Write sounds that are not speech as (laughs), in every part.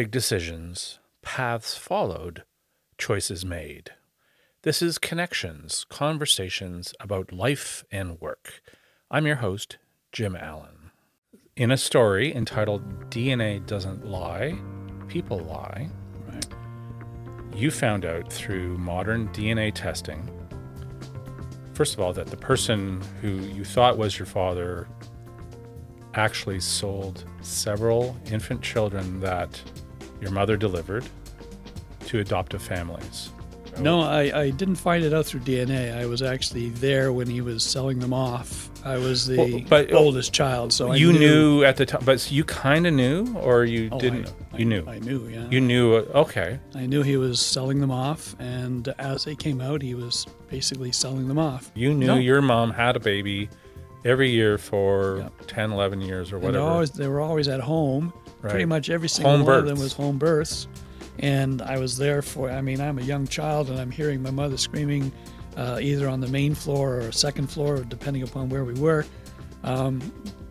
Big decisions, paths followed, choices made. This is Connections, conversations about life and work. I'm your host, Jim Allen. In a story entitled DNA Doesn't Lie, People Lie, Right. you found out through modern DNA testing, first of all, that the person who you thought was your father actually sold several infant children that your mother delivered to adoptive families. No, I, I didn't find it out through DNA. I was actually there when he was selling them off. I was the Well, but- oldest child, so I you knew. at the time, but you kind of knew, or you Oh, I- didn't? I, you knew. I knew, yeah. you knew. uh, Okay. I knew he was selling them off, and as they came out, he was basically selling them off. You knew No. your mom had a baby every year for Yep. 10, 11 years or And whatever. always, they were always at home. Pretty much every single Home one of them was home births. And I was there for, I mean, I'm a young child and I'm hearing my mother screaming uh, either on the main floor or second floor, depending upon where we were. Um,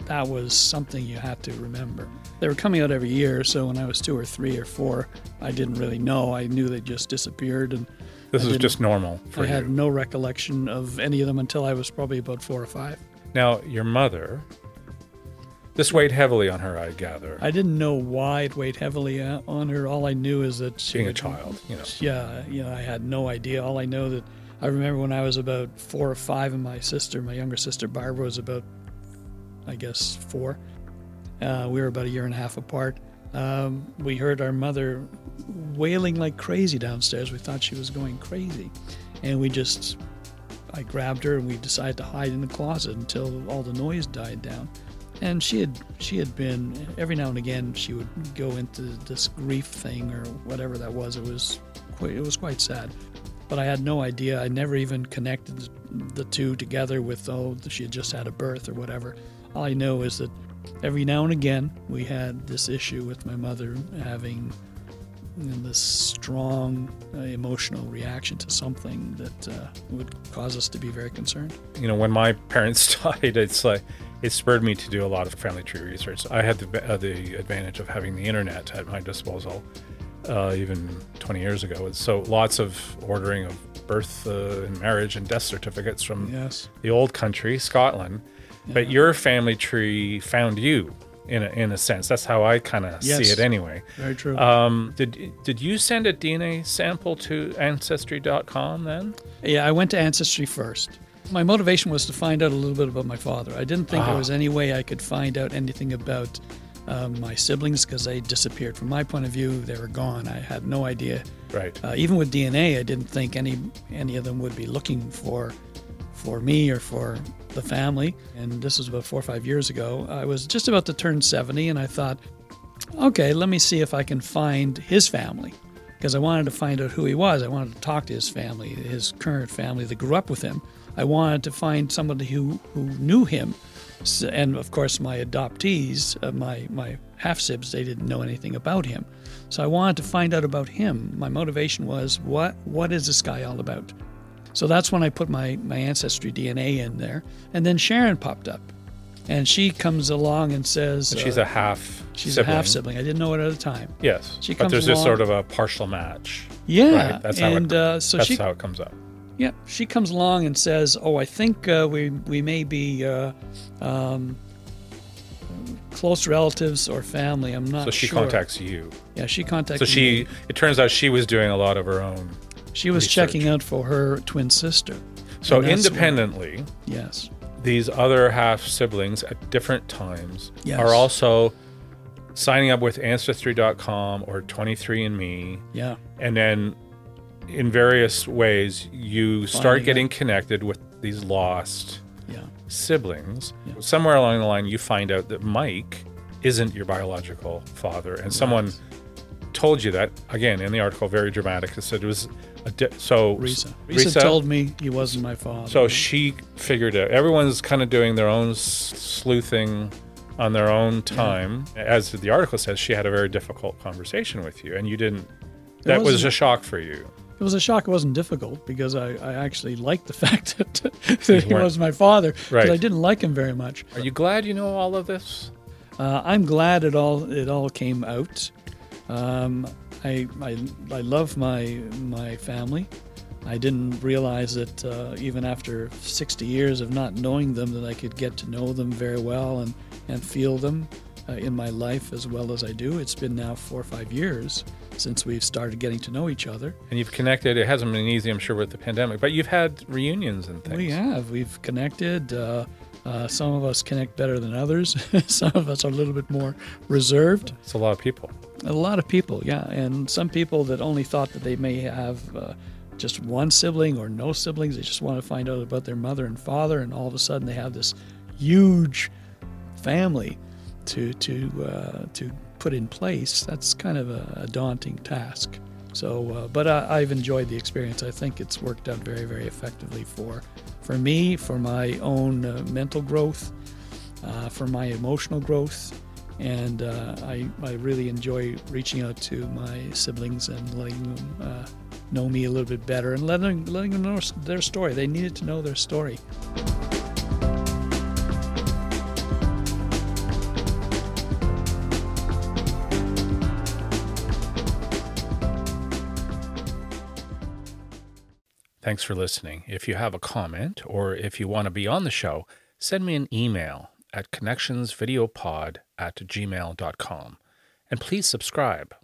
that was something you had to remember. They were coming out every year, so when I was two or three or four, I didn't really know. I knew they just disappeared, and this I was just normal for I you. had no recollection of any of them until I was probably about four or five. Now, your mother, this weighed heavily on her, I gather, I didn't know why it weighed heavily uh, on her. All I knew is that she being a child, you know. Yeah, you know, I had no idea. All I know that I remember when I was about four or five, and my sister, my younger sister Barbara, was about, I guess, four. Uh, we were about a year and a half apart. Um, we heard our mother wailing like crazy downstairs. We thought she was going crazy, and we just, I grabbed her and we decided to hide in the closet until all the noise died down. And she had she had been every now and again she would go into this grief thing or whatever that was. It was quite, it was quite sad, but I had no idea. I never even connected the two together with oh she had just had a birth or whatever. All I know is that every now and again we had this issue with my mother having this strong uh, emotional reaction to something that uh, would cause us to be very concerned. you know, when my parents (laughs) died, it's like it spurred me to do a lot of family tree research. I had the, uh, the advantage of having the internet at my disposal, uh, even 20 years ago. So lots of ordering of birth uh, and marriage and death certificates from Yes. the old country, Scotland. But your family tree found you in a, in a sense. That's how I kind of see it anyway. Very true. Um, did did you send a DNA sample to ancestry.com then? Yeah, I went to Ancestry first. My motivation was to find out a little bit about my father. I didn't think Ah. there was any way I could find out anything about um, my siblings because they disappeared. From my point of view, they were gone. I had no idea. Right. Uh, even with DNA, I didn't think any any of them would be looking for for me or for the family. And this was about four or five years ago. I was just about to turn 70, and I thought, okay, let me see if I can find his family because I wanted to find out who he was. I wanted to talk to his family, his current family that grew up with him. I wanted to find somebody who, who knew him. And of course, my adoptees, uh, my, my half sibs, they didn't know anything about him. So I wanted to find out about him. My motivation was what, what is this guy all about? So that's when I put my, my ancestry DNA in there. And then Sharon popped up. And she comes along and says, And she's uh, a half. she's sibling. a half sibling. I didn't know it at the time. Yes, She comes but there's this sort of a partial match. Yeah, Right, that's how it- uh, so That's she, how it comes up. Yeah, she comes along and says, "Oh, I think uh, we we may be uh, um, close relatives or family. I'm not So she sure." contacts you. Yeah, she contacted. So she. me. It turns out she was doing a lot of her own. she was research. checking out for her twin sister. So independently, Yes, these other half siblings at different times Yes. are also signing up with Ancestry.com or 23andMe, yeah, and then in various ways you start Finding getting connected with these lost yeah, siblings. Yeah. Somewhere along the line, you find out that Mike isn't your biological father, and someone told you that again in the article. Very dramatic. It said it was a di- so Risa. Risa. told me he wasn't my father. So she figured out. Everyone's kind of doing their own s- sleuthing on their own time. As the article says, she had a very difficult conversation with you, and you didn't. That was wasn't- a shock for you. It was a shock. It wasn't difficult because I, I actually liked the (laughs) fact that, that (laughs) he was my father. Right. I didn't like him very much. Are you glad you know all of this? Uh, I'm glad it all it all came out. Um, I, I, I love my, my family. I didn't realize that uh, even after 60 years of not knowing them, that I could get to know them very well and, and feel them uh, in my life as well as I do. It's been now four or five years since we've started getting to know each other. And you've connected. It hasn't been easy, I'm sure, with the pandemic, but you've had reunions and things. We have. We've connected. Uh, uh, some of us connect better than others. (laughs) some of us are a little bit more reserved. It's a lot of people. A lot of people, yeah. And some people that only thought that they may have uh, just one sibling or no siblings. They just want to find out about their mother and father, and all of a sudden they have this huge family to to uh, to put in place. That's kind of a, a daunting task. So, uh, but I, have enjoyed the experience. I think it's worked out very, very effectively for for me, for my own uh, mental growth, uh, for my emotional growth, and uh, I, I really enjoy reaching out to my siblings and letting them uh, know me a little bit better and letting, letting them know their story. They needed to know their story. Thanks for listening. If you have a comment or if you want to be on the show, send me an email at connectionsvideopod at gmail.com. And please subscribe.